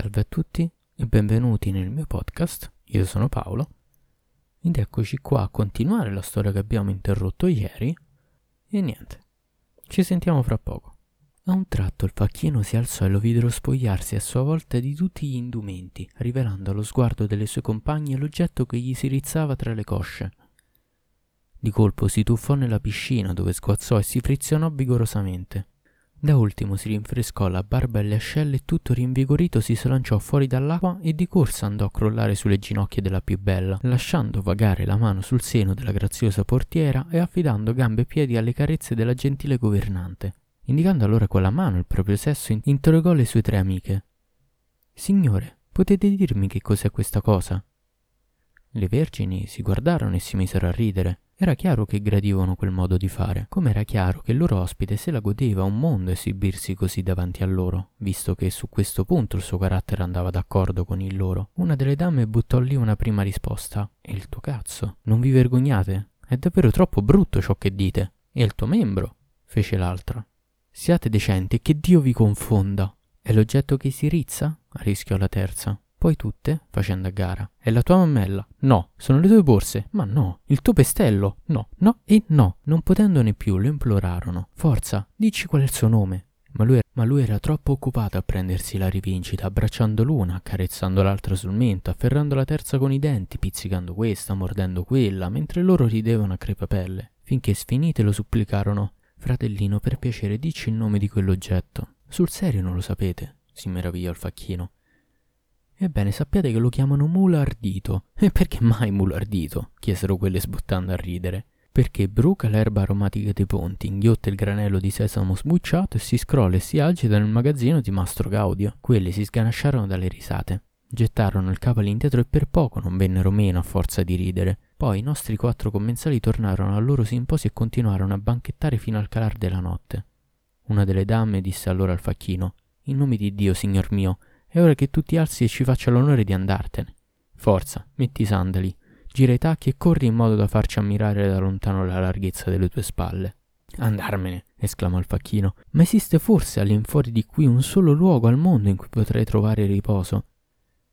Salve a tutti e benvenuti nel mio podcast. Io sono Paolo ed eccoci qua a continuare la storia che abbiamo interrotto ieri e niente, ci sentiamo fra poco. A un tratto il facchino si alzò e lo videro spogliarsi a sua volta di tutti gli indumenti, rivelando allo sguardo delle sue compagne l'oggetto che gli si rizzava tra le cosce. Di colpo si tuffò nella piscina dove sguazzò e si frizionò vigorosamente. Da ultimo si rinfrescò la barba e le ascelle e tutto rinvigorito si slanciò fuori dall'acqua e di corsa andò a crollare sulle ginocchia della più bella, lasciando vagare la mano sul seno della graziosa portiera e affidando gambe e piedi alle carezze della gentile governante. Indicando allora con la mano il proprio sesso, interrogò le sue tre amiche. Signore, potete dirmi che cos'è questa cosa? Le vergini si guardarono e si misero a ridere. Era chiaro che gradivano quel modo di fare, come era chiaro che il loro ospite se la godeva un mondo esibirsi così davanti a loro, visto che su questo punto il suo carattere andava d'accordo con il loro. Una delle dame buttò lì una prima risposta. E il tuo cazzo? Non vi vergognate? È davvero troppo brutto ciò che dite. E il tuo membro? fece l'altra. Siate decenti e che Dio vi confonda. È l'oggetto che si rizza? arrischiò la terza. Poi tutte, facendo a gara. È la tua mammella? No. Sono le tue borse? Ma no. Il tuo pestello? No. No e no. Non potendone più, lo implorarono. Forza, dici qual è il suo nome. Ma lui, ma lui, era troppo occupato a prendersi la rivincita, abbracciando l'una, accarezzando l'altra sul mento, afferrando la terza con i denti, pizzicando questa, mordendo quella, mentre loro ridevano a crepapelle, finché sfinite lo supplicarono. Fratellino, per piacere, dici il nome di quell'oggetto. Sul serio non lo sapete? si meravigliò il facchino. Ebbene, sappiate che lo chiamano mula ardito. E perché mai mula ardito? chiesero quelle sbottando a ridere. Perché bruca l'erba aromatica dei ponti, inghiotte il granello di sesamo sbucciato e si scrolla e si agita nel magazzino di Mastro Gaudio. Quelli si sganasciarono dalle risate. Gettarono il capo all'indietro e per poco non vennero meno a forza di ridere. Poi i nostri quattro commensali tornarono al loro simposio e continuarono a banchettare fino al calar della notte. Una delle dame disse allora al facchino: In nome di Dio, signor mio, è ora che tu ti alzi e ci faccia l'onore di andartene. Forza, metti i sandali, gira i tacchi e corri in modo da farci ammirare da lontano la larghezza delle tue spalle. Andarmene, esclamò il facchino. Ma esiste forse all'infuori di qui un solo luogo al mondo in cui potrei trovare riposo?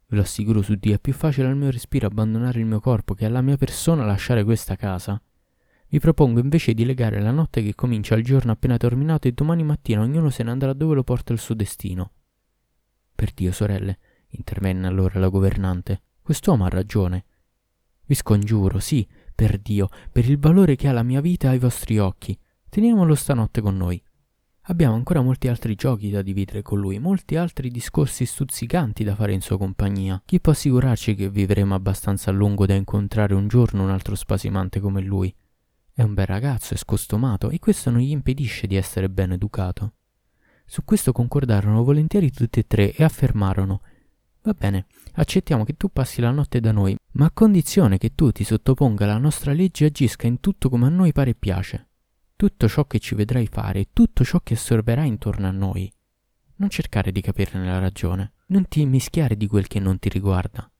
Ve lo assicuro su Dio, è più facile al mio respiro abbandonare il mio corpo che alla mia persona lasciare questa casa. Vi propongo invece di legare la notte che comincia il giorno appena terminato e domani mattina ognuno se ne andrà dove lo porta il suo destino. Per Dio, sorelle, intervenne allora la governante, quest'uomo ha ragione. Vi scongiuro, sì, per Dio, per il valore che ha la mia vita ai vostri occhi, teniamolo stanotte con noi. Abbiamo ancora molti altri giochi da dividere con lui, molti altri discorsi stuzzicanti da fare in sua compagnia. Chi può assicurarci che vivremo abbastanza a lungo da incontrare un giorno un altro spasimante come lui? È un bel ragazzo, è scostomato e questo non gli impedisce di essere ben educato. Su questo concordarono volentieri tutti e tre e affermarono Va bene, accettiamo che tu passi la notte da noi, ma a condizione che tu ti sottoponga alla nostra legge e agisca in tutto come a noi pare e piace. Tutto ciò che ci vedrai fare e tutto ciò che osserverai intorno a noi. Non cercare di capirne la ragione, non ti mischiare di quel che non ti riguarda.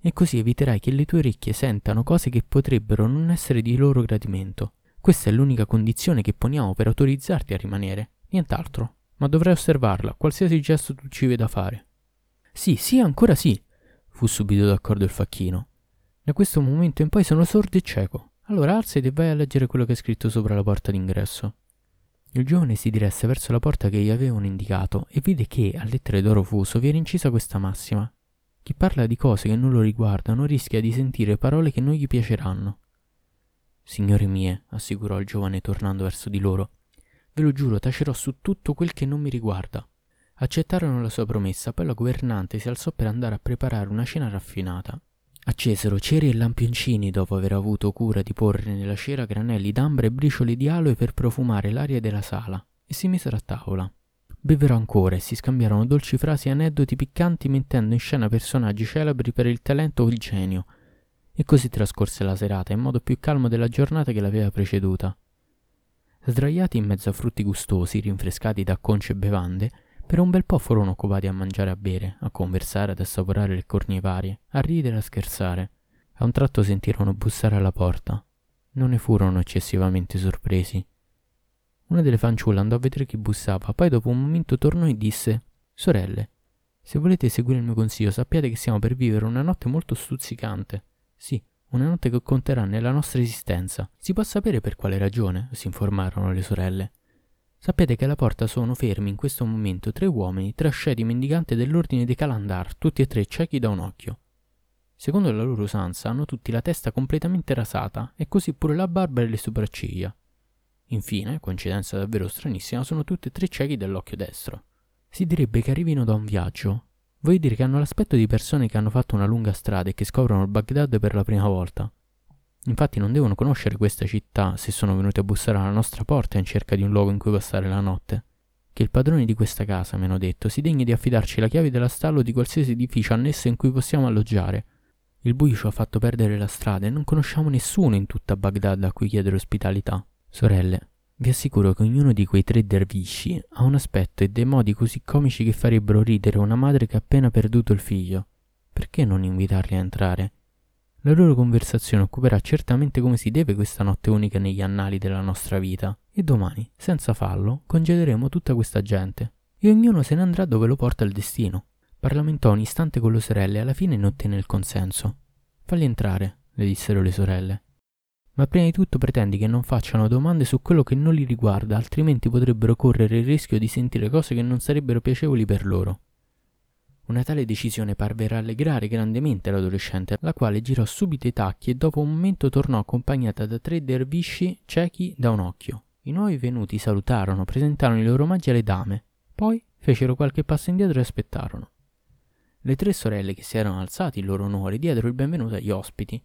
E così eviterai che le tue orecchie sentano cose che potrebbero non essere di loro gradimento. Questa è l'unica condizione che poniamo per autorizzarti a rimanere, nient'altro ma dovrai osservarla, qualsiasi gesto tu ci veda fare. Sì, sì, ancora sì, fu subito d'accordo il facchino. Da questo momento in poi sono sordo e cieco. Allora alzati e vai a leggere quello che è scritto sopra la porta d'ingresso. Il giovane si diresse verso la porta che gli avevano indicato e vide che, a lettere d'oro fuso, vi era incisa questa massima. Chi parla di cose che non lo riguardano rischia di sentire parole che non gli piaceranno. Signore mie, assicurò il giovane tornando verso di loro, Ve lo giuro, tacerò su tutto quel che non mi riguarda. Accettarono la sua promessa, poi la governante si alzò per andare a preparare una cena raffinata. Accesero ceri e lampioncini dopo aver avuto cura di porre nella cera granelli d'ambra e bricioli di aloe per profumare l'aria della sala, e si misero a tavola. Bevvero ancora e si scambiarono dolci frasi e aneddoti piccanti mettendo in scena personaggi celebri per il talento o il genio. E così trascorse la serata in modo più calmo della giornata che l'aveva preceduta. Sdraiati in mezzo a frutti gustosi, rinfrescati da conce e bevande, per un bel po' furono occupati a mangiare e a bere, a conversare, ad assaporare le cornie varie, a ridere a scherzare. A un tratto sentirono bussare alla porta. Non ne furono eccessivamente sorpresi. Una delle fanciulle andò a vedere chi bussava, poi dopo un momento tornò e disse Sorelle, Se volete seguire il mio consiglio, sappiate che stiamo per vivere una notte molto stuzzicante. Sì, una notte che conterà nella nostra esistenza. Si può sapere per quale ragione? si informarono le sorelle. Sapete che alla porta sono fermi in questo momento tre uomini, tre asceti mendicanti dell'ordine dei Calandar, tutti e tre ciechi da un occhio. Secondo la loro usanza hanno tutti la testa completamente rasata e così pure la barba e le sopracciglia. Infine, coincidenza davvero stranissima, sono tutti e tre ciechi dell'occhio destro. Si direbbe che arrivino da un viaggio. Vuol dire che hanno l'aspetto di persone che hanno fatto una lunga strada e che scoprono il Baghdad per la prima volta. Infatti non devono conoscere questa città se sono venuti a bussare alla nostra porta in cerca di un luogo in cui passare la notte. Che il padrone di questa casa, mi hanno detto, si degni di affidarci la chiave della stalla o di qualsiasi edificio annesso in cui possiamo alloggiare. Il buio ci ha fatto perdere la strada e non conosciamo nessuno in tutta Baghdad a cui chiedere ospitalità. Sorelle, vi assicuro che ognuno di quei tre dervisci ha un aspetto e dei modi così comici che farebbero ridere una madre che ha appena perduto il figlio. Perché non invitarli a entrare? La loro conversazione occuperà certamente come si deve questa notte unica negli annali della nostra vita, e domani, senza fallo, congederemo tutta questa gente, e ognuno se ne andrà dove lo porta il destino. Parlamentò un istante con le sorelle e alla fine ne ottenne il consenso. Falli entrare, le dissero le sorelle. Ma prima di tutto pretendi che non facciano domande su quello che non li riguarda, altrimenti potrebbero correre il rischio di sentire cose che non sarebbero piacevoli per loro. Una tale decisione parve rallegrare grandemente l'adolescente, la quale girò subito i tacchi e dopo un momento tornò accompagnata da tre dervisci ciechi da un occhio. I nuovi venuti salutarono, presentarono i loro omaggi alle dame, poi fecero qualche passo indietro e aspettarono. Le tre sorelle che si erano alzati in loro onore diedero il benvenuto agli ospiti,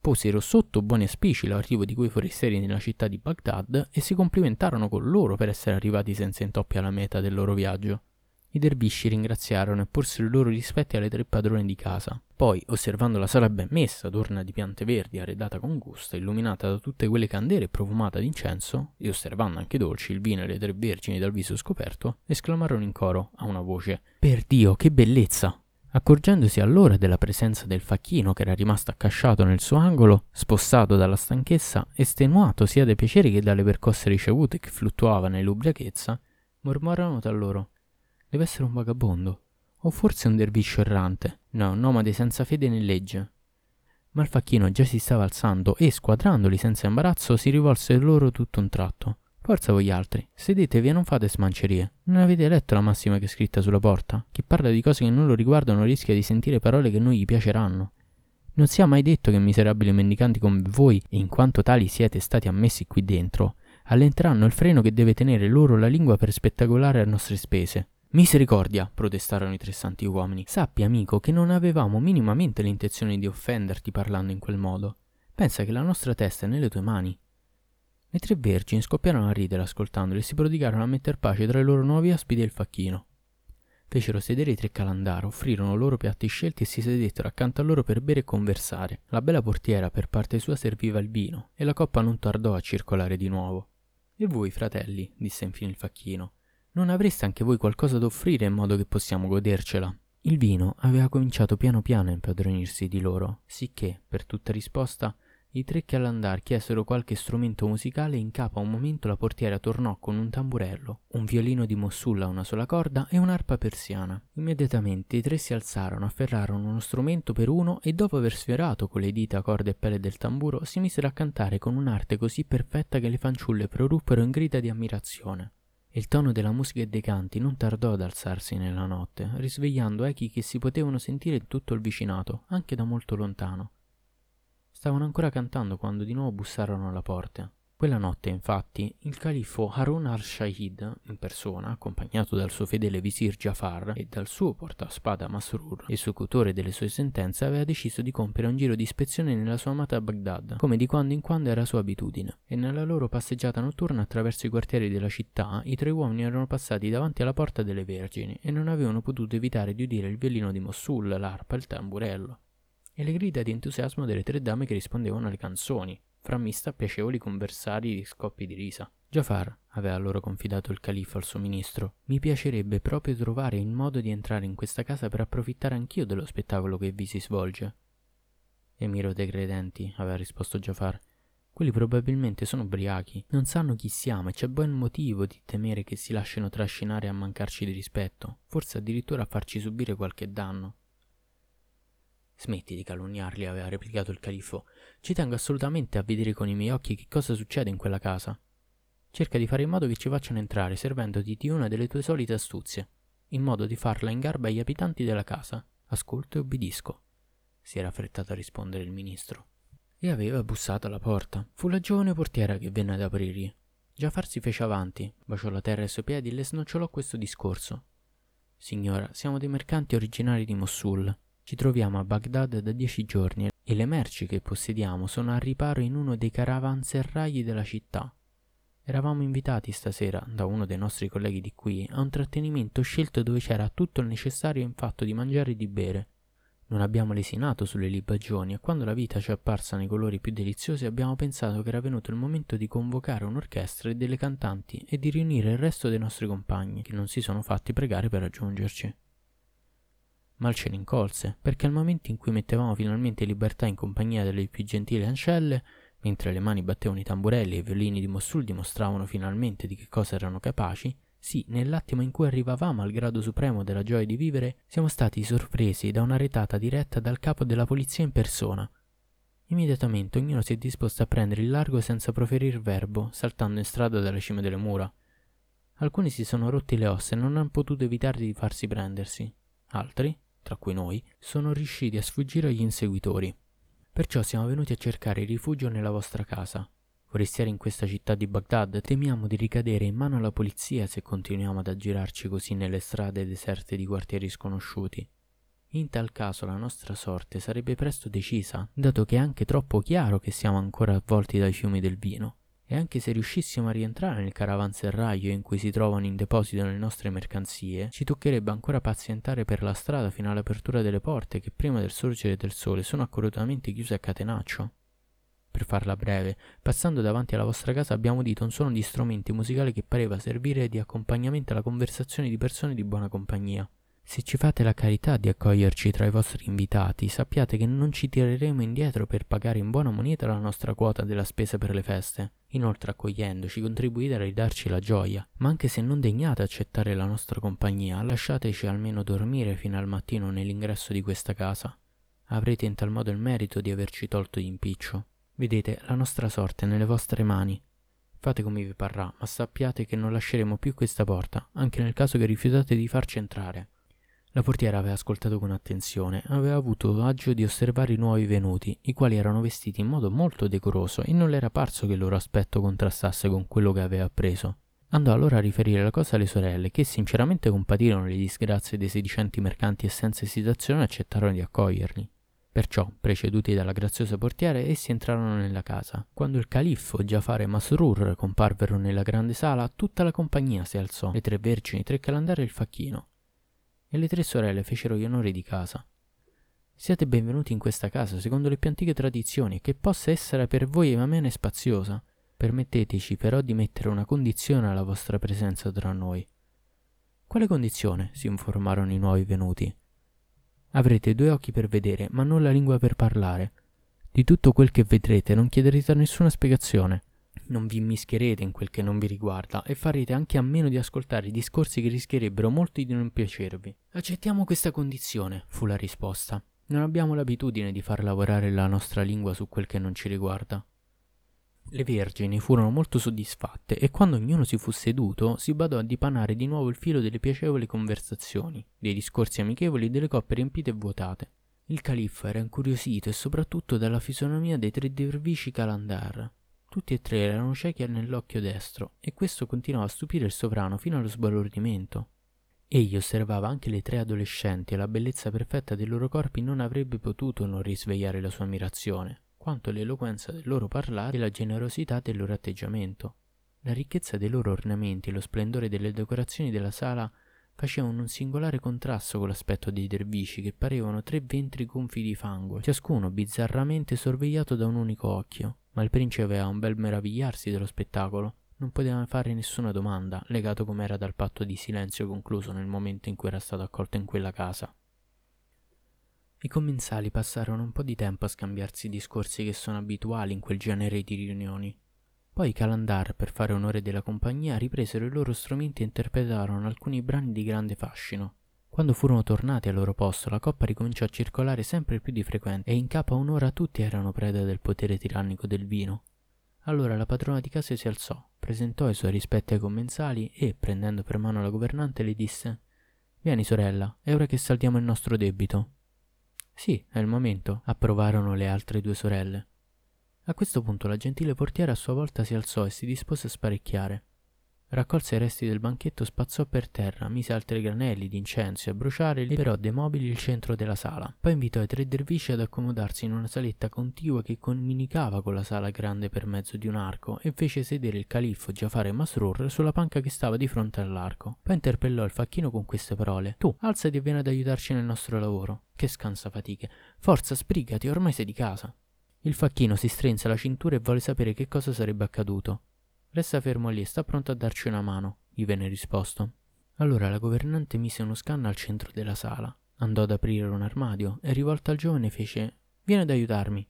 posero sotto buoni auspici l'arrivo di quei forestieri nella città di Baghdad e si complimentarono con loro per essere arrivati senza intoppi alla meta del loro viaggio. I dervisci ringraziarono e porsero i loro rispetti alle tre padrone di casa. Poi, osservando la sala ben messa, adorna di piante verdi, arredata con gusto, illuminata da tutte quelle candele e profumata d'incenso, e osservando anche dolci il vino e le tre vergini dal viso scoperto, esclamarono in coro a una voce: Per Dio, che bellezza! Accorgendosi allora della presenza del facchino che era rimasto accasciato nel suo angolo, spossato dalla stanchezza, estenuato sia dai piaceri che dalle percosse ricevute che fluttuava nell'ubriachezza, mormorarono tra loro Deve essere un vagabondo. O forse un derviscio errante. No, un nomade senza fede né legge. Ma il facchino già si stava alzando e, squadrandoli senza imbarazzo, si rivolse a loro tutto un tratto. Forza voi altri, sedetevi e non fate smancerie. Non avete letto la massima che è scritta sulla porta? Chi parla di cose che non lo riguardano rischia di sentire parole che non gli piaceranno. Non sia mai detto che miserabili mendicanti come voi, e in quanto tali siete stati ammessi qui dentro, allenteranno il freno che deve tenere loro la lingua per spettacolare a nostre spese. Misericordia, protestarono i tre santi uomini. Sappi, amico, che non avevamo minimamente l'intenzione di offenderti parlando in quel modo. Pensa che la nostra testa è nelle tue mani. Le tre vergini scoppiarono a ridere ascoltandoli e si prodigarono a metter pace tra i loro nuovi ospiti e il facchino. Fecero sedere i tre calandari, offrirono loro piatti scelti e si sedettero accanto a loro per bere e conversare. La bella portiera per parte sua serviva il vino e la coppa non tardò a circolare di nuovo. E voi, fratelli, disse infine il facchino, non avreste anche voi qualcosa da offrire in modo che possiamo godercela? Il vino aveva cominciato piano piano a impadronirsi di loro, sicché, per tutta risposta, i tre che all'andar chiesero qualche strumento musicale in capo a un momento la portiera tornò con un tamburello, un violino di Mossul a una sola corda e un'arpa persiana. Immediatamente i tre si alzarono, afferrarono uno strumento per uno e dopo aver sfiorato con le dita corde e pelle del tamburo si misero a cantare con un'arte così perfetta che le fanciulle proruppero in grida di ammirazione. Il tono della musica e dei canti non tardò ad alzarsi nella notte, risvegliando echi che si potevano sentire in tutto il vicinato, anche da molto lontano. Stavano ancora cantando quando di nuovo bussarono alla porta. Quella notte, infatti, il califfo Harun al-Shahid, in persona, accompagnato dal suo fedele visir Jafar e dal suo portaspada Masrur, esecutore delle sue sentenze, aveva deciso di compiere un giro di ispezione nella sua amata Baghdad, come di quando in quando era sua abitudine. E nella loro passeggiata notturna attraverso i quartieri della città, i tre uomini erano passati davanti alla porta delle Vergini e non avevano potuto evitare di udire il violino di Mossul, l'arpa, il tamburello e le grida di entusiasmo delle tre dame che rispondevano alle canzoni, frammista piacevoli conversari e scoppi di risa. Jafar aveva allora confidato il califfo al suo ministro. Mi piacerebbe proprio trovare il modo di entrare in questa casa per approfittare anch'io dello spettacolo che vi si svolge. Emiro dei credenti, aveva risposto Jafar, Quelli probabilmente sono ubriachi, non sanno chi siamo e c'è buon motivo di temere che si lasciano trascinare a mancarci di rispetto, forse addirittura a farci subire qualche danno. Smetti di calunniarli, aveva replicato il califfo. Ci tengo assolutamente a vedere con i miei occhi che cosa succede in quella casa. Cerca di fare in modo che ci facciano entrare servendoti di una delle tue solite astuzie, in modo di farla in garba agli abitanti della casa. Ascolto e obbedisco. Si era affrettato a rispondere il ministro e aveva bussato alla porta. Fu la giovane portiera che venne ad aprirgli. Giafar si fece avanti, baciò la terra ai suoi piedi e le snocciolò questo discorso. Signora, siamo dei mercanti originari di Mossul. Ci troviamo a Baghdad da dieci giorni e le merci che possediamo sono a riparo in uno dei caravanserragli della città. Eravamo invitati stasera da uno dei nostri colleghi di qui a un trattenimento scelto dove c'era tutto il necessario in fatto di mangiare e di bere. Non abbiamo lesinato sulle libagioni e quando la vita ci è apparsa nei colori più deliziosi abbiamo pensato che era venuto il momento di convocare un'orchestra e delle cantanti e di riunire il resto dei nostri compagni che non si sono fatti pregare per raggiungerci. Mal ce ne incolse, perché al momento in cui mettevamo finalmente in libertà in compagnia delle più gentili ancelle, mentre le mani battevano i tamburelli e i violini di Mossul dimostravano finalmente di che cosa erano capaci, sì, nell'attimo in cui arrivavamo al grado supremo della gioia di vivere, siamo stati sorpresi da una retata diretta dal capo della polizia in persona. Immediatamente ognuno si è disposto a prendere il largo senza proferir verbo, saltando in strada dalle cime delle mura. Alcuni si sono rotti le ossa e non hanno potuto evitare di farsi prendersi. Altri, tra cui noi, sono riusciti a sfuggire agli inseguitori. Perciò siamo venuti a cercare rifugio nella vostra casa, Forestieri in questa città di Baghdad, temiamo di ricadere in mano alla polizia se continuiamo ad aggirarci così nelle strade deserte di quartieri sconosciuti. In tal caso la nostra sorte sarebbe presto decisa, dato che è anche troppo chiaro che siamo ancora avvolti dai fiumi del vino. E anche se riuscissimo a rientrare nel caravanserraglio in cui si trovano in deposito le nostre mercanzie, ci toccherebbe ancora pazientare per la strada fino all'apertura delle porte che prima del sorgere del sole sono accuratamente chiuse a catenaccio. Per farla breve, passando davanti alla vostra casa abbiamo udito un suono di strumenti musicali che pareva servire di accompagnamento alla conversazione di persone di buona compagnia. Se ci fate la carità di accoglierci tra i vostri invitati, sappiate che non ci tireremo indietro per pagare in buona moneta la nostra quota della spesa per le feste. Inoltre accogliendoci contribuite a ridarci la gioia, ma anche se non degnate accettare la nostra compagnia, lasciateci almeno dormire fino al mattino nell'ingresso di questa casa. Avrete in tal modo il merito di averci tolto d'impiccio. Vedete, la nostra sorte è nelle vostre mani. Fate come vi parrà, ma sappiate che non lasceremo più questa porta, anche nel caso che rifiutate di farci entrare. La portiera aveva ascoltato con attenzione, aveva avuto agio di osservare i nuovi venuti, i quali erano vestiti in modo molto decoroso e non le era parso che il loro aspetto contrastasse con quello che aveva appreso. Andò allora a riferire la cosa alle sorelle, che sinceramente compatirono le disgrazie dei sedicenti mercanti e senza esitazione accettarono di accoglierli. Perciò, preceduti dalla graziosa portiere, essi entrarono nella casa. Quando il califfo, Giafar e Masrur comparvero nella grande sala, tutta la compagnia si alzò, le tre vergini, tre calandari e il facchino. E le tre sorelle fecero gli onori di casa. Siate benvenuti in questa casa, secondo le più antiche tradizioni, che possa essere per voi amena e spaziosa. Permetteteci però di mettere una condizione alla vostra presenza tra noi. Quale condizione? si informarono i nuovi venuti. Avrete due occhi per vedere, ma non la lingua per parlare. Di tutto quel che vedrete non chiederete nessuna spiegazione. Non vi mischierete in quel che non vi riguarda e farete anche a meno di ascoltare discorsi che rischierebbero molto di non piacervi. Accettiamo questa condizione, fu la risposta. Non abbiamo l'abitudine di far lavorare la nostra lingua su quel che non ci riguarda. Le vergini furono molto soddisfatte e quando ognuno si fu seduto si badò a dipanare di nuovo il filo delle piacevoli conversazioni, dei discorsi amichevoli e delle coppe riempite e vuotate. Il califfo era incuriosito e soprattutto dalla fisonomia dei tre dervici Kalandar. Tutti e tre erano ciechi nell'occhio destro e questo continuava a stupire il sovrano fino allo sbalordimento. Egli osservava anche le tre adolescenti e la bellezza perfetta dei loro corpi non avrebbe potuto non risvegliare la sua ammirazione quanto l'eloquenza del loro parlare e la generosità del loro atteggiamento. La ricchezza dei loro ornamenti e lo splendore delle decorazioni della sala facevano un singolare contrasto con l'aspetto dei dervisci che parevano tre ventri gonfi di fango, ciascuno bizzarramente sorvegliato da un unico occhio. Ma il principe aveva un bel meravigliarsi dello spettacolo. Non poteva fare nessuna domanda, legato com'era dal patto di silenzio concluso nel momento in cui era stato accolto in quella casa. I commensali passarono un po' di tempo a scambiarsi discorsi che sono abituali in quel genere di riunioni. Poi i Calandar, per fare onore della compagnia, ripresero i loro strumenti e interpretarono alcuni brani di grande fascino. Quando furono tornati al loro posto, la coppa ricominciò a circolare sempre più di frequente e in capo a un'ora tutti erano preda del potere tirannico del vino. Allora la padrona di casa si alzò, presentò i suoi rispetti ai commensali e, prendendo per mano la governante, le disse Vieni sorella, è ora che saldiamo il nostro debito. Sì, è il momento, approvarono le altre due sorelle. A questo punto la gentile portiera a sua volta si alzò e si dispose a sparecchiare. Raccolse i resti del banchetto, spazzò per terra, mise altri granelli d'incenso a bruciare e liberò dei mobili il centro della sala. Poi invitò i tre dervisci ad accomodarsi in una saletta contigua che comunicava con la sala grande per mezzo di un arco e fece sedere il califfo Jafar e Masrur sulla panca che stava di fronte all'arco. Poi interpellò il facchino con queste parole: Tu, alzati e vieni ad aiutarci nel nostro lavoro. Che scansa fatiche. Forza, sbrigati, ormai sei di casa. Il facchino si strinse la cintura e volle sapere che cosa sarebbe accaduto. Resta fermo lì e sta pronto a darci una mano, gli venne risposto. Allora la governante mise uno scanno al centro della sala, andò ad aprire un armadio e rivolta al giovane fece Vieni ad aiutarmi.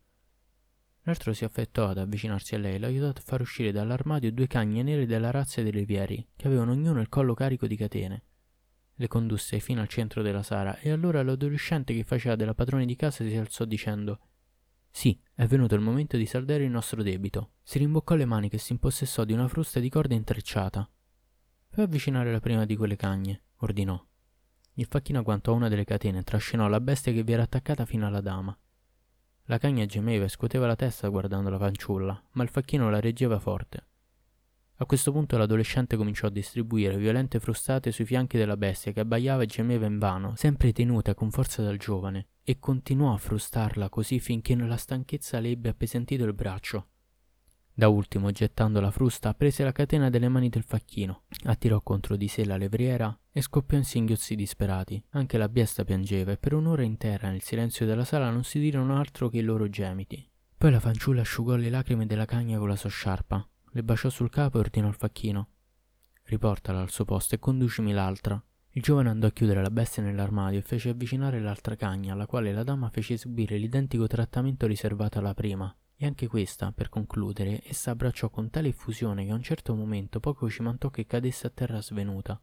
L'altro si affettò ad avvicinarsi a lei e lo aiutò a far uscire dall'armadio due cagne nere della razza dei levieri, che avevano ognuno il collo carico di catene. Le condusse fino al centro della sala e allora l'adolescente che faceva della padrona di casa si alzò dicendo sì, è venuto il momento di saldare il nostro debito. Si rimboccò le maniche e si impossessò di una frusta di corda intrecciata. Fai avvicinare la prima di quelle cagne, ordinò. Il facchino agguantò una delle catene e trascinò la bestia che vi era attaccata fino alla dama. La cagna gemeva e scuoteva la testa guardando la fanciulla, ma il facchino la reggeva forte. A questo punto l'adolescente cominciò a distribuire violente frustate sui fianchi della bestia che abbaiava e gemeva invano, sempre tenuta con forza dal giovane, e continuò a frustarla così finché la stanchezza le ebbe appesantito il braccio. Da ultimo, gettando la frusta, prese la catena delle mani del facchino, attirò contro di sé la levriera e scoppiò in singhiozzi disperati. Anche la bestia piangeva e per un'ora intera nel silenzio della sala non si dirono altro che i loro gemiti. Poi la fanciulla asciugò le lacrime della cagna con la sua sciarpa, le baciò sul capo e ordinò al facchino. Riportala al suo posto e conducimi l'altra. Il giovane andò a chiudere la bestia nell'armadio e fece avvicinare l'altra cagna, alla quale la dama fece subire l'identico trattamento riservato alla prima. E anche questa, per concludere, essa abbracciò con tale effusione che a un certo momento poco ci mancò che cadesse a terra svenuta.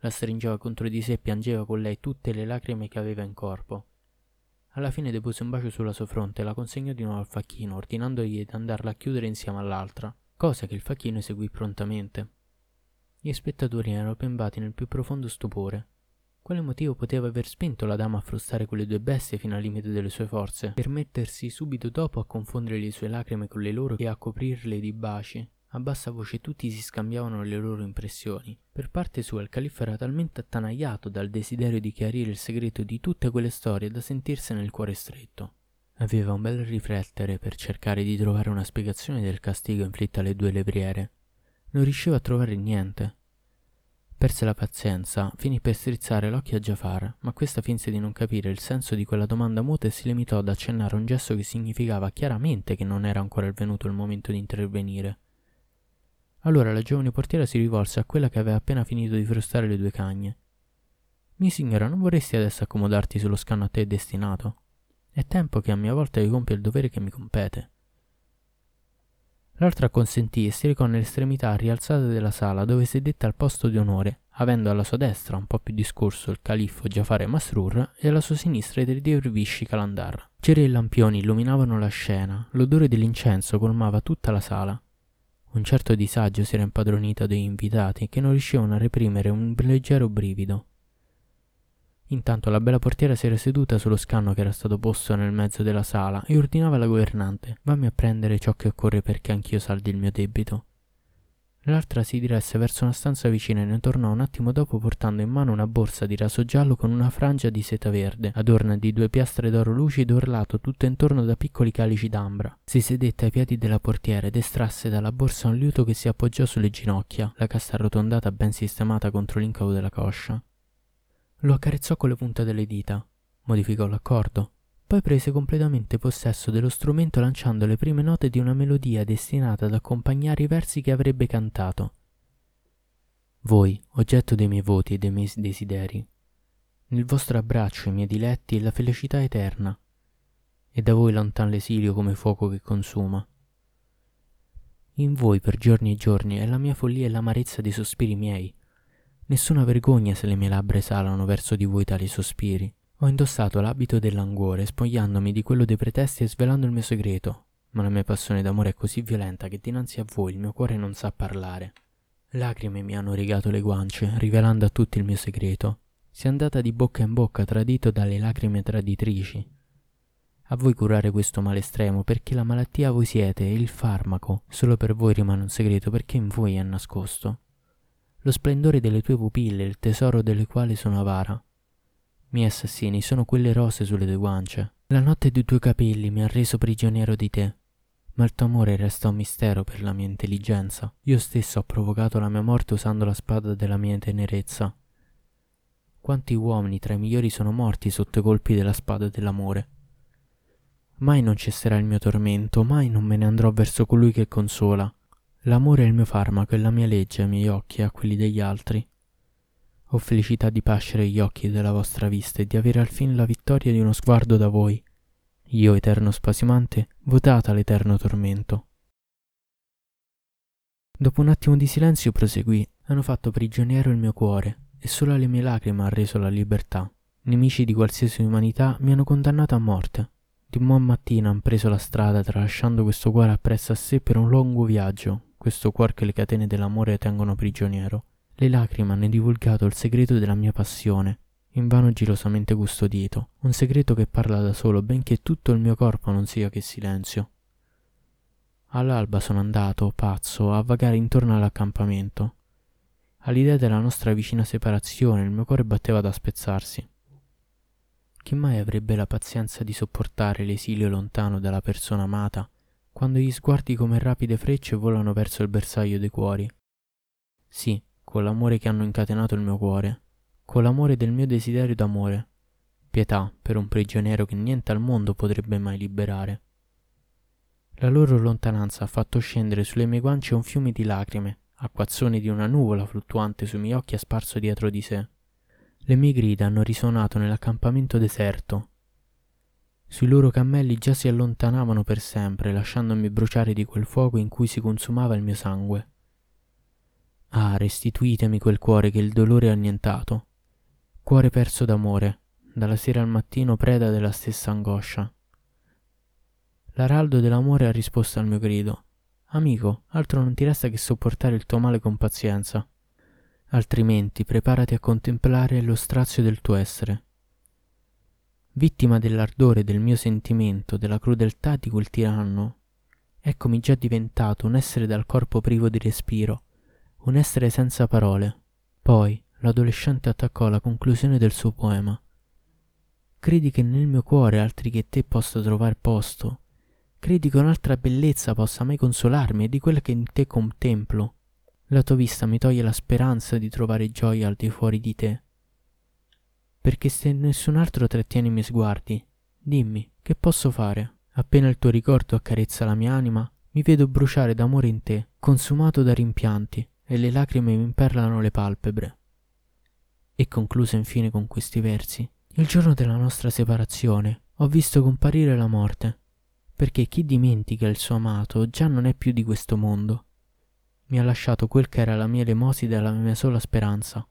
La stringeva contro di sé e piangeva con lei tutte le lacrime che aveva in corpo. Alla fine depose un bacio sulla sua fronte e la consegnò di nuovo al facchino, ordinandogli di andarla a chiudere insieme all'altra cosa che il facchino eseguì prontamente. Gli spettatori erano pembati nel più profondo stupore. Quale motivo poteva aver spinto la dama a frustare quelle due bestie fino al limite delle sue forze, per mettersi subito dopo a confondere le sue lacrime con le loro e a coprirle di baci? A bassa voce tutti si scambiavano le loro impressioni. Per parte sua il califfo era talmente attanagliato dal desiderio di chiarire il segreto di tutte quelle storie da sentirsene il cuore stretto. Aveva un bel riflettere per cercare di trovare una spiegazione del castigo inflitto alle due levriere. Non riusciva a trovare niente. Perse la pazienza, finì per strizzare l'occhio a Jafar, ma questa finse di non capire il senso di quella domanda muta e si limitò ad accennare un gesto che significava chiaramente che non era ancora venuto il momento di intervenire. Allora la giovane portiera si rivolse a quella che aveva appena finito di frustare le due cagne. Mi signora, non vorresti adesso accomodarti sullo scanno a te destinato? È tempo che a mia volta io compia il dovere che mi compete. L'altra acconsentì e si recò nell'estremità rialzata della sala dove sedette al posto di onore, avendo alla sua destra, un po' più discorso, il califfo Jafar Masrur e alla sua sinistra i tre dervisci Kalandar. Cere e lampioni illuminavano la scena, l'odore dell'incenso colmava tutta la sala. Un certo disagio si era impadronito dei invitati che non riuscivano a reprimere un leggero brivido. Intanto la bella portiera si era seduta sullo scanno che era stato posto nel mezzo della sala e ordinava alla governante Vammi a prendere ciò che occorre perché anch'io saldi il mio debito. L'altra si diresse verso una stanza vicina e ne tornò un attimo dopo portando in mano una borsa di raso giallo con una frangia di seta verde, adorna di due piastre d'oro lucido orlato tutto intorno da piccoli calici d'ambra. Si sedette ai piedi della portiera ed estrasse dalla borsa un liuto che si appoggiò sulle ginocchia, la cassa arrotondata ben sistemata contro l'incavo della coscia. Lo accarezzò con le punte delle dita, modificò l'accordo, poi prese completamente possesso dello strumento lanciando le prime note di una melodia destinata ad accompagnare i versi che avrebbe cantato. Voi, oggetto dei miei voti e dei miei desideri, nel vostro abbraccio i miei diletti e la felicità eterna, e da voi lontan l'esilio come fuoco che consuma. In voi per giorni e giorni è la mia follia e l'amarezza dei sospiri miei. Nessuna vergogna se le mie labbra esalano verso di voi tali sospiri. Ho indossato l'abito del languore, spogliandomi di quello dei pretesti e svelando il mio segreto, ma la mia passione d'amore è così violenta che dinanzi a voi il mio cuore non sa parlare. Lacrime mi hanno rigato le guance, rivelando a tutti il mio segreto. Si è andata di bocca in bocca tradito dalle lacrime traditrici. A voi curare questo male estremo, perché la malattia voi siete e il farmaco solo per voi rimane un segreto perché in voi è nascosto. Lo splendore delle tue pupille, il tesoro delle quali sono avara. Miei assassini sono quelle rose sulle tue guance. La notte dei tuoi capelli mi ha reso prigioniero di te. Ma il tuo amore resta un mistero per la mia intelligenza. Io stesso ho provocato la mia morte usando la spada della mia tenerezza. Quanti uomini tra i migliori sono morti sotto i colpi della spada dell'amore. Mai non cesserà il mio tormento, mai non me ne andrò verso colui che consola. L'amore è il mio farmaco e la mia legge ai miei occhi e a quelli degli altri. Ho felicità di pascere gli occhi della vostra vista e di avere al fin la vittoria di uno sguardo da voi. Io, eterno spasimante, votata l'eterno tormento. Dopo un attimo di silenzio proseguì. Hanno fatto prigioniero il mio cuore, e solo alle mie lacrime ha reso la libertà. Nemici di qualsiasi umanità mi hanno condannato a morte. Di buon mattino han preso la strada, tralasciando questo cuore appresso a sé per un lungo viaggio, questo cuore che le catene dell'amore tengono prigioniero. Le lacrime hanno divulgato il segreto della mia passione, invano gelosamente custodito, un segreto che parla da solo, benché tutto il mio corpo non sia che silenzio. All'alba sono andato, pazzo, a vagare intorno all'accampamento. All'idea della nostra vicina separazione il mio cuore batteva da spezzarsi. Chi mai avrebbe la pazienza di sopportare l'esilio lontano dalla persona amata, quando gli sguardi come rapide frecce volano verso il bersaglio dei cuori? Sì, con l'amore che hanno incatenato il mio cuore, con l'amore del mio desiderio d'amore, pietà per un prigioniero che niente al mondo potrebbe mai liberare. La loro lontananza ha fatto scendere sulle mie guance un fiume di lacrime, acquazzone di una nuvola fluttuante sui miei occhi ha sparso dietro di sé. Le mie grida hanno risuonato nell'accampamento deserto. Sui loro cammelli già si allontanavano per sempre, lasciandomi bruciare di quel fuoco in cui si consumava il mio sangue. Ah, restituitemi quel cuore che il dolore ha annientato. Cuore perso d'amore, dalla sera al mattino preda della stessa angoscia. L'araldo dell'amore ha risposto al mio grido. Amico, altro non ti resta che sopportare il tuo male con pazienza. Altrimenti preparati a contemplare lo strazio del tuo essere. Vittima dell'ardore del mio sentimento, della crudeltà di quel tiranno, eccomi già diventato un essere dal corpo privo di respiro, un essere senza parole. Poi l'adolescente attaccò la conclusione del suo poema. Credi che nel mio cuore altri che te possa trovare posto? Credi che un'altra bellezza possa mai consolarmi di quella che in te contemplo? La tua vista mi toglie la speranza di trovare gioia al di fuori di te. Perché se nessun altro trattiene i miei sguardi, dimmi, che posso fare? Appena il tuo ricordo accarezza la mia anima, mi vedo bruciare d'amore in te, consumato da rimpianti, e le lacrime mi imperlano le palpebre. E concluse infine con questi versi. Il giorno della nostra separazione ho visto comparire la morte, perché chi dimentica il suo amato già non è più di questo mondo. Mi ha lasciato quel che era la mia elemosina e la mia sola speranza.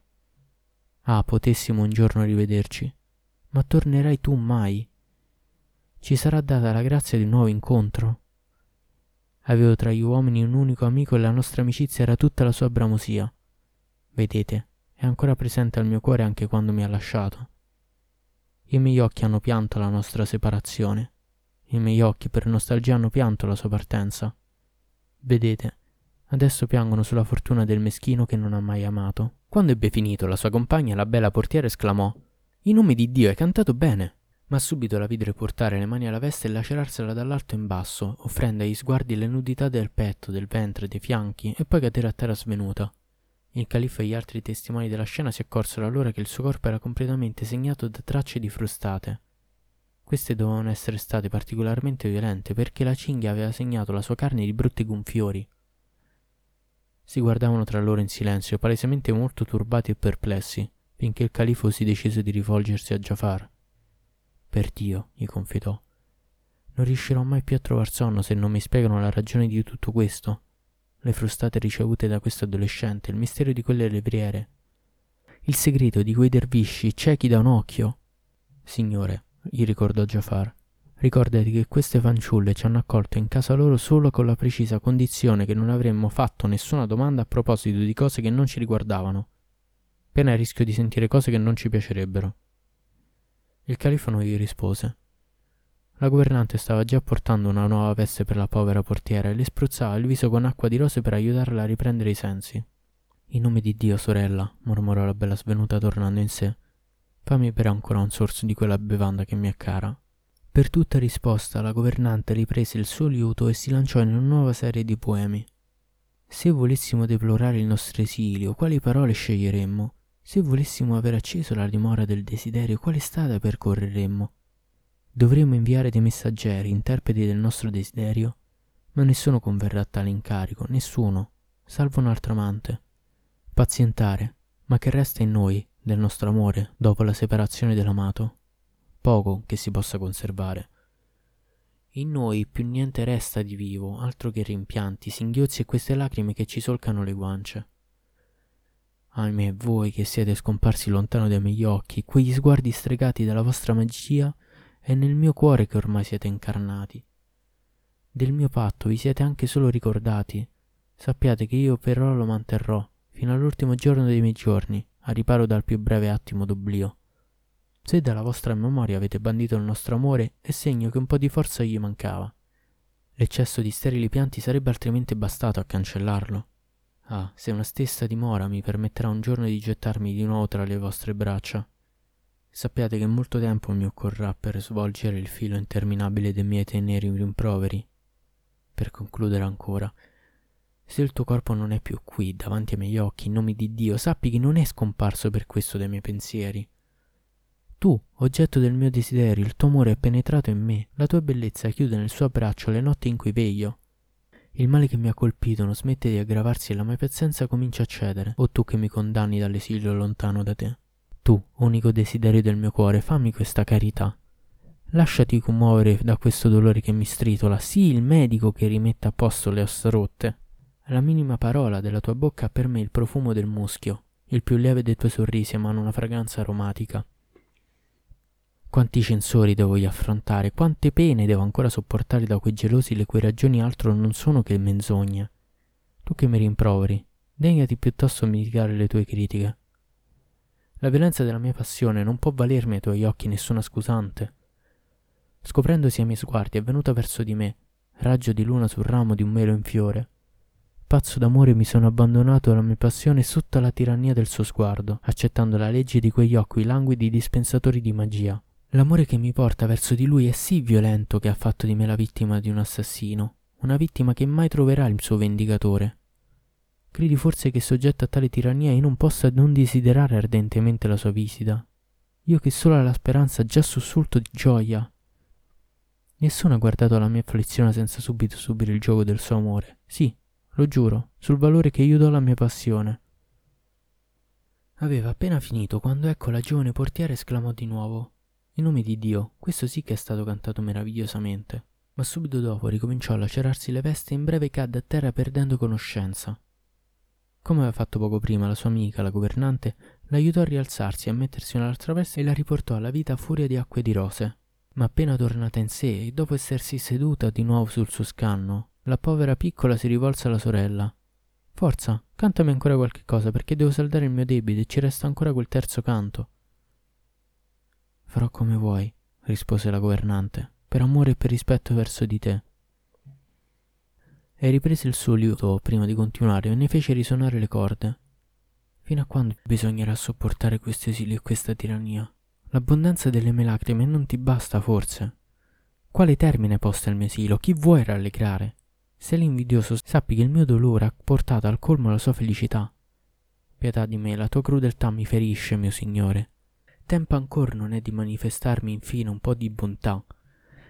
Ah, potessimo un giorno rivederci, ma tornerai tu mai? Ci sarà data la grazia di un nuovo incontro? Avevo tra gli uomini un unico amico e la nostra amicizia era tutta la sua bramosia. Vedete, è ancora presente al mio cuore anche quando mi ha lasciato. I miei occhi hanno pianto la nostra separazione. I miei occhi per nostalgia hanno pianto la sua partenza. Vedete, adesso piangono sulla fortuna del meschino che non ha mai amato. Quando ebbe finito, la sua compagna, la bella portiera, esclamò: In nome di Dio, hai cantato bene! ma subito la vide portare le mani alla veste e lacerarsela dall'alto in basso, offrendo agli sguardi le nudità del petto, del ventre, dei fianchi, e poi cadere a terra svenuta. Il califfo e gli altri testimoni della scena si accorsero allora che il suo corpo era completamente segnato da tracce di frustate. Queste dovevano essere state particolarmente violente perché la cinghia aveva segnato la sua carne di brutti gonfiori. Si guardavano tra loro in silenzio, palesemente molto turbati e perplessi. finché il califo si decise di rivolgersi a Jafar. Per Dio, gli confidò, non riuscirò mai più a trovar sonno se non mi spiegano la ragione di tutto questo. Le frustate ricevute da questo adolescente, il mistero di quelle levriere, il segreto di quei dervisci ciechi da un occhio. Signore, gli ricordò Jafar, ricordati che queste fanciulle ci hanno accolto in casa loro solo con la precisa condizione che non avremmo fatto nessuna domanda a proposito di cose che non ci riguardavano pena il rischio di sentire cose che non ci piacerebbero. Il califo non gli rispose. La governante stava già portando una nuova veste per la povera portiera e le spruzzava il viso con acqua di rose per aiutarla a riprendere i sensi. In nome di Dio, sorella, mormorò la bella svenuta tornando in sé, fammi bere ancora un sorso di quella bevanda che mi è cara. Per tutta risposta la governante riprese il suo liuto e si lanciò in una nuova serie di poemi. Se volessimo deplorare il nostro esilio, quali parole sceglieremmo? Se volessimo aver acceso la dimora del desiderio, quale strada percorreremmo? Dovremmo inviare dei messaggeri, interpreti del nostro desiderio? Ma nessuno converrà a tale incarico, nessuno, salvo un altro amante. Pazientare, ma che resta in noi del nostro amore dopo la separazione dell'amato? Poco che si possa conservare. In noi più niente resta di vivo, altro che rimpianti, singhiozzi e queste lacrime che ci solcano le guance. Ahimè, voi che siete scomparsi lontano dai miei occhi, quegli sguardi stregati dalla vostra magia, è nel mio cuore che ormai siete incarnati. Del mio patto vi siete anche solo ricordati. Sappiate che io però lo manterrò, fino all'ultimo giorno dei miei giorni, a riparo dal più breve attimo d'oblio. Se dalla vostra memoria avete bandito il nostro amore, è segno che un po' di forza gli mancava. L'eccesso di sterili pianti sarebbe altrimenti bastato a cancellarlo. Ah, se una stessa dimora mi permetterà un giorno di gettarmi di nuovo tra le vostre braccia. Sappiate che molto tempo mi occorrerà per svolgere il filo interminabile dei miei teneri rimproveri. Per concludere ancora, se il tuo corpo non è più qui, davanti ai miei occhi, in nome di Dio, sappi che non è scomparso per questo dai miei pensieri. Tu, oggetto del mio desiderio, il tuo amore è penetrato in me, la tua bellezza chiude nel suo abbraccio le notti in cui veglio. Il male che mi ha colpito non smette di aggravarsi e la mia pazienza comincia a cedere. O tu che mi condanni dall'esilio lontano da te. Tu, unico desiderio del mio cuore, fammi questa carità. Lasciati commuovere da questo dolore che mi stritola, sii il medico che rimetta a posto le ossa rotte. La minima parola della tua bocca ha per me il profumo del muschio, il più lieve dei tuoi sorrisi emana una fragranza aromatica. Quanti censori devo io affrontare, quante pene devo ancora sopportare da quei gelosi le cui ragioni altro non sono che menzogne. Tu che mi rimproveri, degnati piuttosto a mitigare le tue critiche. La violenza della mia passione non può valermi ai tuoi occhi nessuna scusante. Scoprendosi ai miei sguardi è venuta verso di me, raggio di luna sul ramo di un melo in fiore. Pazzo d'amore mi sono abbandonato alla mia passione sotto la tirannia del suo sguardo, accettando la legge di quegli occhi languidi dispensatori di magia. L'amore che mi porta verso di lui è sì violento che ha fatto di me la vittima di un assassino, una vittima che mai troverà il suo vendicatore. Credi forse che soggetto a tale tirannia io non possa non desiderare ardentemente la sua visita? Io che solo alla speranza già sussulto di gioia. Nessuno ha guardato la mia afflizione senza subito subire il gioco del suo amore. Sì, lo giuro, sul valore che io do alla mia passione. Aveva appena finito quando ecco la giovane portiera esclamò di nuovo in nome di Dio, questo sì che è stato cantato meravigliosamente. Ma subito dopo ricominciò a lacerarsi le vesti e in breve cadde a terra perdendo conoscenza. Come aveva fatto poco prima la sua amica, la governante, l'aiutò a rialzarsi, a mettersi un'altra veste e la riportò alla vita a furia di acque di rose. Ma appena tornata in sé e dopo essersi seduta di nuovo sul suo scanno, la povera piccola si rivolse alla sorella. Forza, cantami ancora qualche cosa perché devo saldare il mio debito e ci resta ancora quel terzo canto. Farò come vuoi, rispose la governante, per amore e per rispetto verso di te. E riprese il suo liuto prima di continuare e ne fece risuonare le corde. Fino a quando bisognerà sopportare questo esilio e questa tirannia? L'abbondanza delle mie lacrime non ti basta forse? Quale termine posta il mio esilio? Chi vuoi rallegrare? Se l'invidioso sappi che il mio dolore ha portato al colmo la sua felicità. Pietà di me, la tua crudeltà mi ferisce, mio signore. Tempo ancora non è di manifestarmi infine un po' di bontà.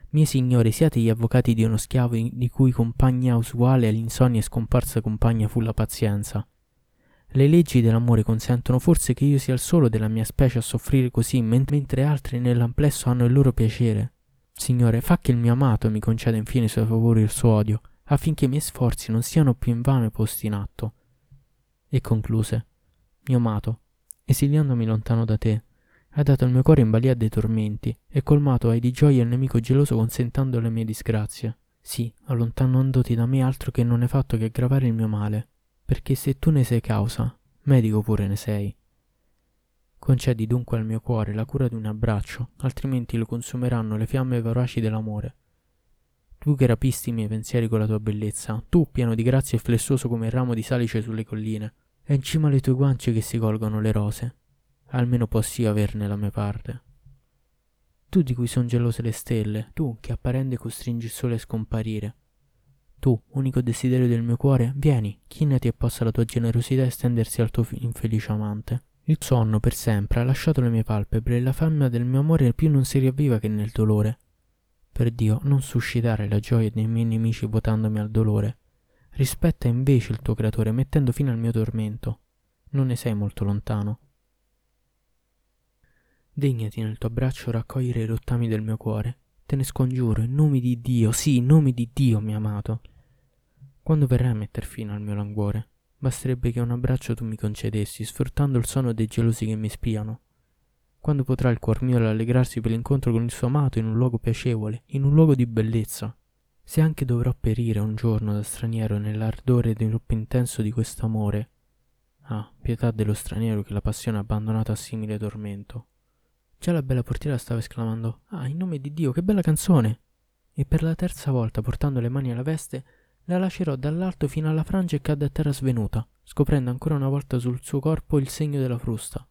Miei signori, siate gli avvocati di uno schiavo di cui compagna usuale all'insonnia e scomparsa compagna fu la pazienza. Le leggi dell'amore consentono forse che io sia il solo della mia specie a soffrire così, mentre altri nell'amplesso hanno il loro piacere. Signore, fa che il mio amato mi conceda infine i suoi favori e il suo odio, affinché i miei sforzi non siano più invano posti in atto. E concluse, mio amato, esiliandomi lontano da te, hai dato il mio cuore in balia dei tormenti e colmato hai di gioia il nemico geloso consentendo le mie disgrazie. Sì, allontanandoti da me altro che non hai fatto che aggravare il mio male, perché se tu ne sei causa, medico pure ne sei. Concedi dunque al mio cuore la cura di un abbraccio, altrimenti lo consumeranno le fiamme voraci dell'amore. Tu che rapisti i miei pensieri con la tua bellezza, tu pieno di grazia e flessuoso come il ramo di salice sulle colline, è in cima alle tue guance che si colgono le rose. Almeno possi io averne la mia parte. Tu di cui son gelose le stelle, tu che apparente costringi il sole a scomparire, tu, unico desiderio del mio cuore, vieni, chinati e possa la tua generosità estendersi al tuo infelice amante. Il sonno per sempre ha lasciato le mie palpebre e la fiamma del mio amore più non si riavviva che nel dolore. Per Dio, non suscitare la gioia dei miei nemici votandomi al dolore. Rispetta invece il tuo creatore mettendo fine al mio tormento. Non ne sei molto lontano. Degnati nel tuo abbraccio raccogliere i rottami del mio cuore Te ne scongiuro, in nome di Dio, sì, in nome di Dio, mio amato. Quando verrai a metter fine al mio languore, basterebbe che un abbraccio tu mi concedessi, sfruttando il sonno dei gelosi che mi spiano. Quando potrà il cuor mio rallegrarsi per l'incontro con il suo amato in un luogo piacevole, in un luogo di bellezza. Se anche dovrò perire un giorno da straniero nell'ardore troppo intenso di questo amore, ah, pietà dello straniero che la passione ha abbandonato a simile tormento. Già la bella portiera stava esclamando Ah, in nome di Dio, che bella canzone! E per la terza volta, portando le mani alla veste, la lacerò dall'alto fino alla frangia e cadde a terra svenuta, scoprendo ancora una volta sul suo corpo il segno della frusta.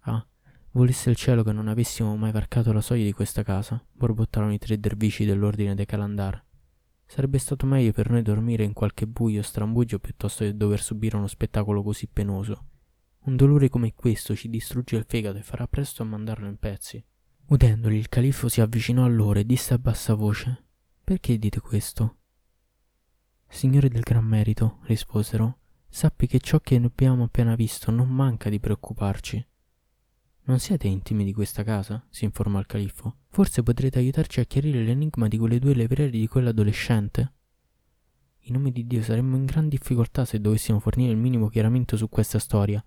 Ah, volesse il cielo che non avessimo mai varcato la soglia di questa casa, borbottarono i tre dervici dell'ordine dei Calandar. Sarebbe stato meglio per noi dormire in qualche buio strambugio piuttosto che dover subire uno spettacolo così penoso. Un dolore come questo ci distrugge il fegato e farà presto a mandarlo in pezzi. Udendoli, il califfo si avvicinò a loro e disse a bassa voce: Perché dite questo? Signore del gran merito, risposero, sappi che ciò che abbiamo appena visto non manca di preoccuparci. Non siete intimi di questa casa? si informò il califfo. Forse potrete aiutarci a chiarire l'enigma di quelle due levreri di quell'adolescente? In nome di Dio saremmo in gran difficoltà se dovessimo fornire il minimo chiarimento su questa storia,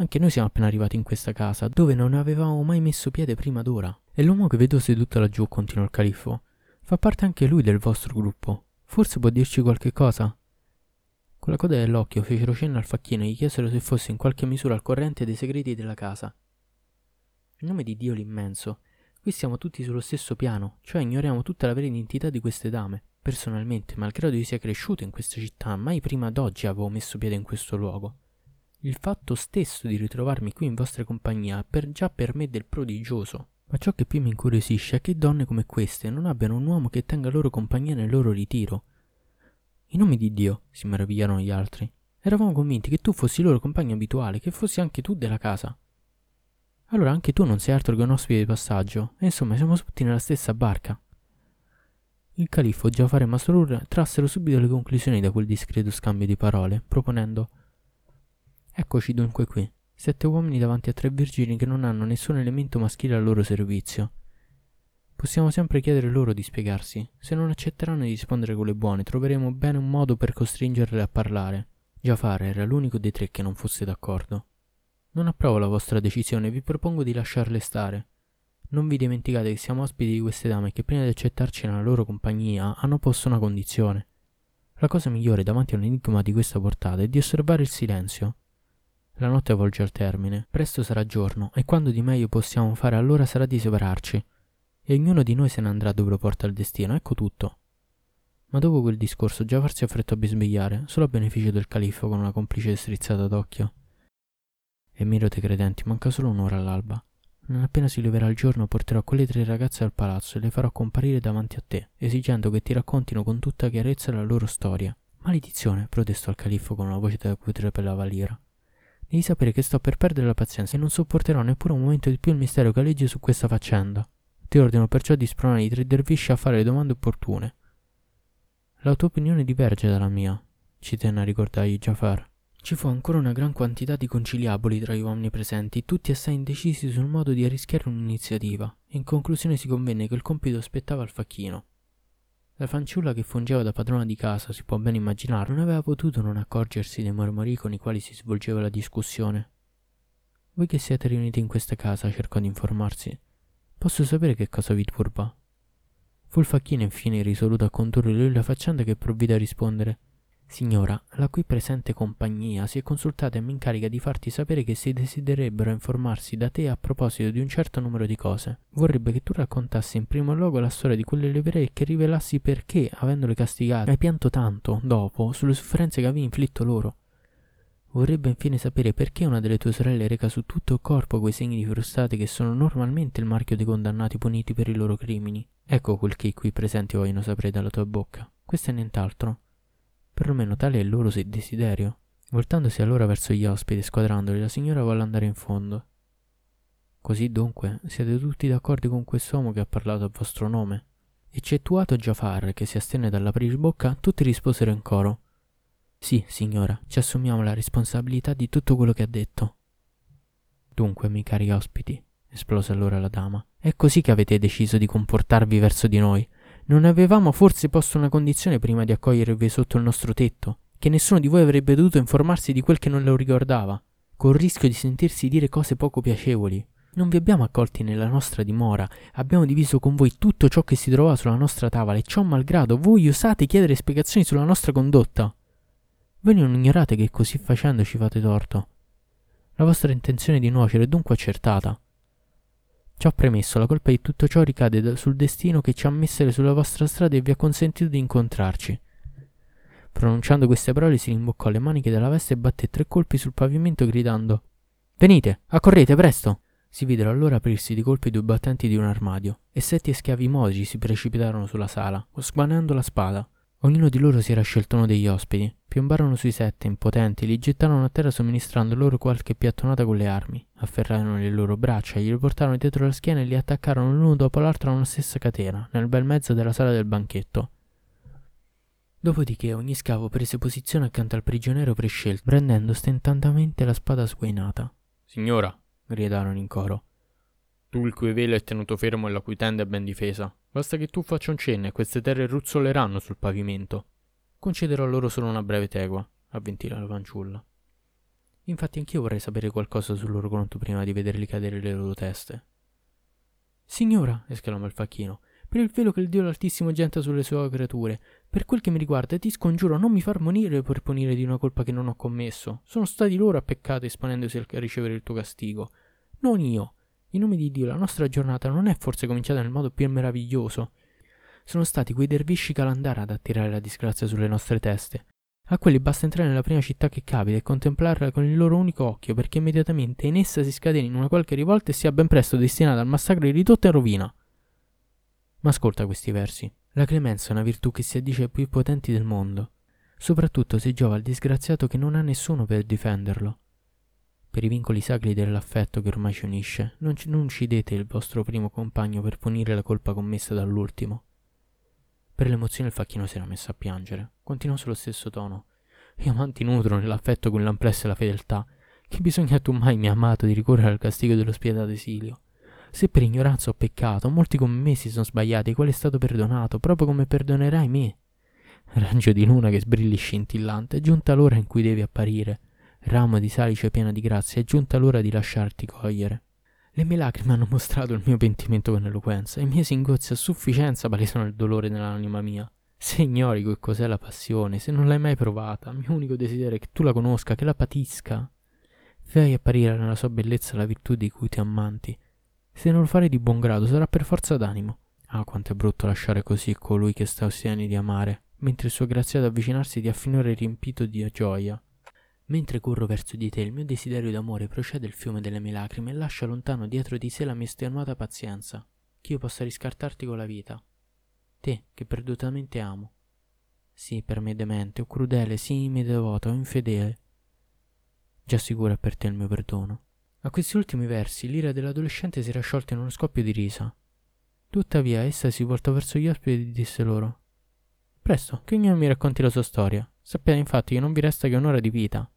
anche noi siamo appena arrivati in questa casa, dove non avevamo mai messo piede prima d'ora. E l'uomo che vedo seduto laggiù, continuò il califfo, fa parte anche lui del vostro gruppo. Forse può dirci qualche cosa? Con la coda dell'occhio fecero cenno al facchino e gli chiesero se fosse in qualche misura al corrente dei segreti della casa. In nome di Dio l'immenso, qui siamo tutti sullo stesso piano, cioè ignoriamo tutta la vera identità di queste dame. Personalmente, malgrado io sia cresciuto in questa città, mai prima d'oggi avevo messo piede in questo luogo. Il fatto stesso di ritrovarmi qui in vostra compagnia per già per me del prodigioso. Ma ciò che più mi incuriosisce è che donne come queste non abbiano un uomo che tenga loro compagnia nel loro ritiro. In nome di Dio, si meravigliarono gli altri. Eravamo convinti che tu fossi loro compagno abituale, che fossi anche tu della casa. Allora anche tu non sei altro che un ospite di passaggio, e insomma siamo tutti nella stessa barca. Il califfo, Giafar e Masrur trassero subito le conclusioni da quel discreto scambio di parole, proponendo Eccoci dunque qui, sette uomini davanti a tre vergini che non hanno nessun elemento maschile al loro servizio. Possiamo sempre chiedere loro di spiegarsi. Se non accetteranno di rispondere con le buone, troveremo bene un modo per costringerle a parlare. Jafar era l'unico dei tre che non fosse d'accordo. Non approvo la vostra decisione vi propongo di lasciarle stare. Non vi dimenticate che siamo ospiti di queste dame che prima di accettarci nella loro compagnia hanno posto una condizione. La cosa migliore davanti a un enigma di questa portata è di osservare il silenzio. La notte volge al termine, presto sarà giorno e quando di meglio possiamo fare allora sarà di separarci. E ognuno di noi se ne andrà dove lo porta il destino, ecco tutto. Ma dopo quel discorso Jafar si affrettò a bisbigliare, solo a beneficio del califfo con una complice strizzata d'occhio. E mirote credenti, manca solo un'ora all'alba. Non appena si leverà il giorno porterò quelle tre ragazze al palazzo e le farò comparire davanti a te, esigendo che ti raccontino con tutta chiarezza la loro storia. Maledizione, protestò il califfo con una voce da cui trepellava l'ira. Devi sapere che sto per perdere la pazienza e non sopporterò neppure un momento di più il mistero che leggi su questa faccenda. Ti ordino perciò di spronare i tre dervisci a fare le domande opportune. La tua opinione diverge dalla mia, ci tenne a ricordargli Jafar. Ci fu ancora una gran quantità di conciliaboli tra gli uomini presenti, tutti assai indecisi sul modo di arrischiare un'iniziativa, in conclusione si convenne che il compito spettava al facchino. La fanciulla che fungeva da padrona di casa, si può ben immaginare, non aveva potuto non accorgersi dei mormori con i quali si svolgeva la discussione. Voi che siete riuniti in questa casa, cercò di informarsi. Posso sapere che cosa vi turba? Fu il facchino infine risoluto a condurre lui la faccenda che provvide a rispondere. Signora, la qui presente compagnia si è consultata e mi incarica di farti sapere che si desiderebbero informarsi da te a proposito di un certo numero di cose. Vorrebbe che tu raccontassi in primo luogo la storia di quelle levree e che rivelassi perché, avendole castigate, hai pianto tanto, dopo, sulle sofferenze che avevi inflitto loro. Vorrebbe infine sapere perché una delle tue sorelle reca su tutto il corpo quei segni di frustate che sono normalmente il marchio dei condannati puniti per i loro crimini. Ecco quel che i qui presenti vogliono sapere dalla tua bocca. Questo è nient'altro. Perlomeno tale è il loro desiderio. Voltandosi allora verso gli ospiti e squadrandoli, la signora volle andare in fondo. Così dunque siete tutti d'accordo con quest'uomo che ha parlato a vostro nome? Eccettuato Giafar, che si astenne dall'aprire bocca, tutti risposero in coro. Sì, signora, ci assumiamo la responsabilità di tutto quello che ha detto. Dunque, miei cari ospiti, esplose allora la dama, è così che avete deciso di comportarvi verso di noi. Non avevamo forse posto una condizione prima di accogliervi sotto il nostro tetto? Che nessuno di voi avrebbe dovuto informarsi di quel che non lo ricordava, col rischio di sentirsi dire cose poco piacevoli. Non vi abbiamo accolti nella nostra dimora, abbiamo diviso con voi tutto ciò che si trovava sulla nostra tavola e ciò malgrado voi osate chiedere spiegazioni sulla nostra condotta. Voi non ignorate che così facendo ci fate torto. La vostra intenzione di nuocere è dunque accertata. Ciò premesso, la colpa di tutto ciò ricade sul destino che ci ha messere sulla vostra strada e vi ha consentito di incontrarci. Pronunciando queste parole si rimboccò le maniche della veste e batté tre colpi sul pavimento gridando Venite, accorrete, presto! Si videro allora aprirsi di colpi due battenti di un armadio, e sette schiavi mogi si precipitarono sulla sala, sguanando la spada. Ognuno di loro si era scelto uno degli ospiti, piombarono sui sette, impotenti, li gettarono a terra somministrando loro qualche piattonata con le armi, afferrarono le loro braccia, glieli portarono dietro la schiena e li attaccarono l'uno dopo l'altro a una stessa catena, nel bel mezzo della sala del banchetto. Dopodiché ogni scavo prese posizione accanto al prigioniero prescelto, prendendo stentatamente la spada sguainata. Signora, gridarono in coro, tu il cui velo è tenuto fermo e la cui tenda è ben difesa. Basta che tu faccia un cenno e queste terre ruzzoleranno sul pavimento. Concederò loro solo una breve tegua, avventì la fanciulla. Infatti anch'io vorrei sapere qualcosa sul loro conto prima di vederli cadere le loro teste. Signora, esclamò il facchino, per il velo che il Dio l'Altissimo genta sulle sue creature, per quel che mi riguarda ti scongiuro non mi far morire per punire di una colpa che non ho commesso. Sono stati loro a peccato esponendosi a ricevere il tuo castigo. Non io. In nome di Dio, la nostra giornata non è forse cominciata nel modo più meraviglioso. Sono stati quei dervisci calandara ad attirare la disgrazia sulle nostre teste. A quelli basta entrare nella prima città che capita e contemplarla con il loro unico occhio, perché immediatamente in essa si scateni in una qualche rivolta e sia ben presto destinata al massacro e ridotta in rovina. Ma ascolta questi versi. La clemenza è una virtù che si addice ai più potenti del mondo, soprattutto se giova al disgraziato che non ha nessuno per difenderlo. Per i vincoli sacri dell'affetto che ormai ci unisce, non, ci, non uccidete il vostro primo compagno per punire la colpa commessa dall'ultimo. Per l'emozione il facchino si era messo a piangere. Continuò sullo stesso tono. Gli amanti nutrono nell'affetto con l'amplessa e la fedeltà. Che bisogna tu mai, mio amato, di ricorrere al castigo dello spietato esilio? Se per ignoranza ho peccato, molti come me si sono sbagliati, quale è stato perdonato, proprio come perdonerai me. Raggio di luna che sbrilli scintillante, è giunta l'ora in cui devi apparire ramo di salice piena di grazia, è giunta l'ora di lasciarti cogliere. Le mie lacrime hanno mostrato il mio pentimento con eloquenza, e i miei singhiozzi a sufficienza palesano il dolore nell'anima mia. Se ignori che cos'è la passione, se non l'hai mai provata, il mio unico desiderio è che tu la conosca, che la patisca. Fai apparire nella sua bellezza la virtù di cui ti ammanti. Se non lo fare di buon grado, sarà per forza d'animo. Ah, quanto è brutto lasciare così colui che sta ostiani di amare, mentre il suo graziato avvicinarsi ti affinore riempito di gioia. Mentre corro verso di te, il mio desiderio d'amore procede il fiume delle mie lacrime e lascia lontano dietro di sé la mia estenuata pazienza, che io possa riscartarti con la vita. Te, che perdutamente amo. Sì, per me demente o crudele, sì, mi devota o infedele. Già sicuro è per te il mio perdono. A questi ultimi versi l'ira dell'adolescente si era sciolta in uno scoppio di risa. Tuttavia essa si voltò verso gli ospiti e disse loro Presto, che ognuno mi racconti la sua storia. Sappiate infatti che non vi resta che un'ora di vita.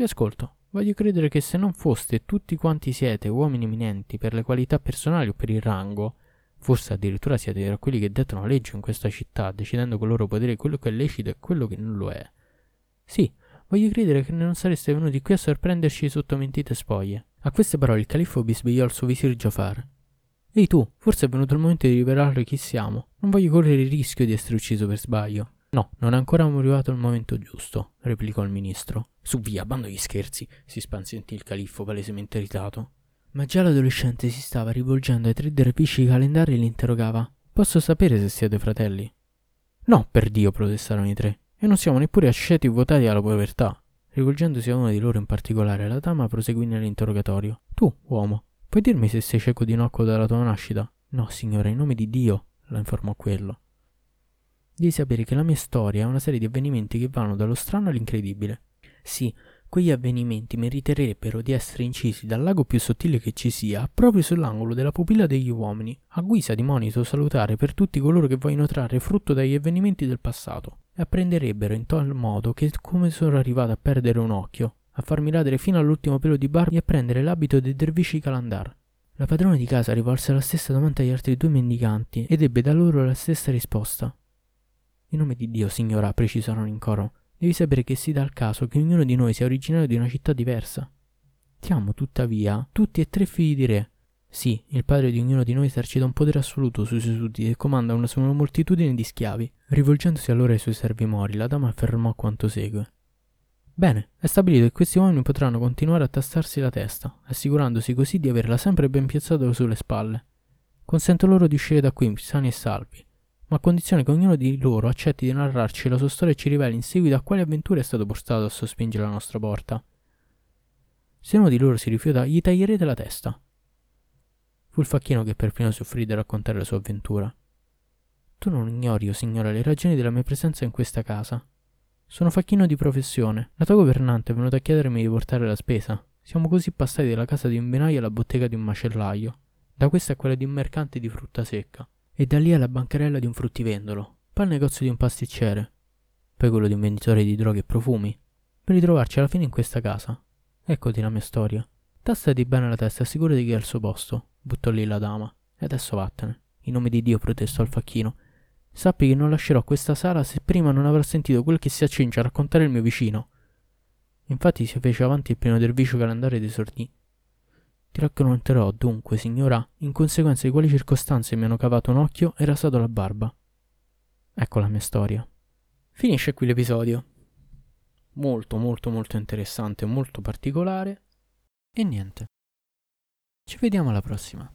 Vi ascolto. Voglio credere che se non foste tutti quanti siete uomini eminenti per le qualità personali o per il rango, forse addirittura siete tra quelli che dettano la legge in questa città, decidendo con loro potere quello che è lecito e quello che non lo è. Sì, voglio credere che non sareste venuti qui a sorprenderci sotto mentite spoglie. A queste parole il califfo bisbigliò al suo visir Jafar. Ehi tu, forse è venuto il momento di rivelare chi siamo. Non voglio correre il rischio di essere ucciso per sbaglio. No, non è ancora arrivato il momento giusto, replicò il ministro. Su via, bando gli scherzi, si spansentì il califfo palesemente irritato. Ma già l'adolescente si stava rivolgendo ai tre dervisci calendari e li interrogava. Posso sapere se siete fratelli? No, per Dio, protestarono i tre. E non siamo neppure asceti votati alla povertà. Rivolgendosi a uno di loro in particolare, la dama proseguì nell'interrogatorio. Tu, uomo, puoi dirmi se sei cieco di nocco dalla tua nascita? No, signore, in nome di Dio, la informò quello. Devi sapere che la mia storia è una serie di avvenimenti che vanno dallo strano all'incredibile. Sì, quegli avvenimenti meriterebbero di essere incisi dal lago più sottile che ci sia, proprio sull'angolo della pupilla degli uomini, a guisa di monito salutare per tutti coloro che vogliono trarre frutto dagli avvenimenti del passato, e apprenderebbero in tal modo che come sono arrivato a perdere un occhio, a farmi radere fino all'ultimo pelo di barba e a prendere l'abito dei dervisci Kalandar. La padrona di casa rivolse la stessa domanda agli altri due mendicanti ed ebbe da loro la stessa risposta. In nome di Dio, signora, precisarono in coro, devi sapere che si dà il caso che ognuno di noi sia originario di una città diversa. Siamo, tuttavia, tutti e tre figli di re. Sì, il padre di ognuno di noi esercita un potere assoluto sui suoi sudditi e comanda una, una moltitudine di schiavi. Rivolgendosi allora ai suoi servi mori, la dama affermò quanto segue. Bene, è stabilito che questi uomini potranno continuare a tastarsi la testa, assicurandosi così di averla sempre ben piazzata sulle spalle. Consento loro di uscire da qui sani e salvi, ma a condizione che ognuno di loro accetti di narrarci la sua storia e ci riveli in seguito a quale avventura è stato portato a sospingere la nostra porta. Se uno di loro si rifiuta, gli taglierete la testa. Fu il facchino che perfino soffrì di raccontare la sua avventura. Tu non ignori, o oh signora, le ragioni della mia presenza in questa casa. Sono facchino di professione. La tua governante è venuta a chiedermi di portare la spesa. Siamo così passati dalla casa di un benaio alla bottega di un macellaio, da questa a quella di un mercante di frutta secca e da lì alla bancarella di un fruttivendolo, poi al negozio di un pasticcere, poi quello di un venditore di droghe e profumi, per ritrovarci alla fine in questa casa. Eccoti la mia storia. Tastati bene la testa, assicurati che è al suo posto, buttò lì la dama, e adesso vattene. In nome di Dio protestò il facchino. Sappi che non lascerò questa sala se prima non avrò sentito quel che si accinge a raccontare il mio vicino. Infatti si fece avanti il primo dervicio calendario ed esordì. Ti racconterò dunque, signora, in conseguenza di quali circostanze mi hanno cavato un occhio e rasato la barba. Ecco la mia storia. Finisce qui l'episodio. Molto, molto, molto interessante, molto particolare. E niente. Ci vediamo alla prossima.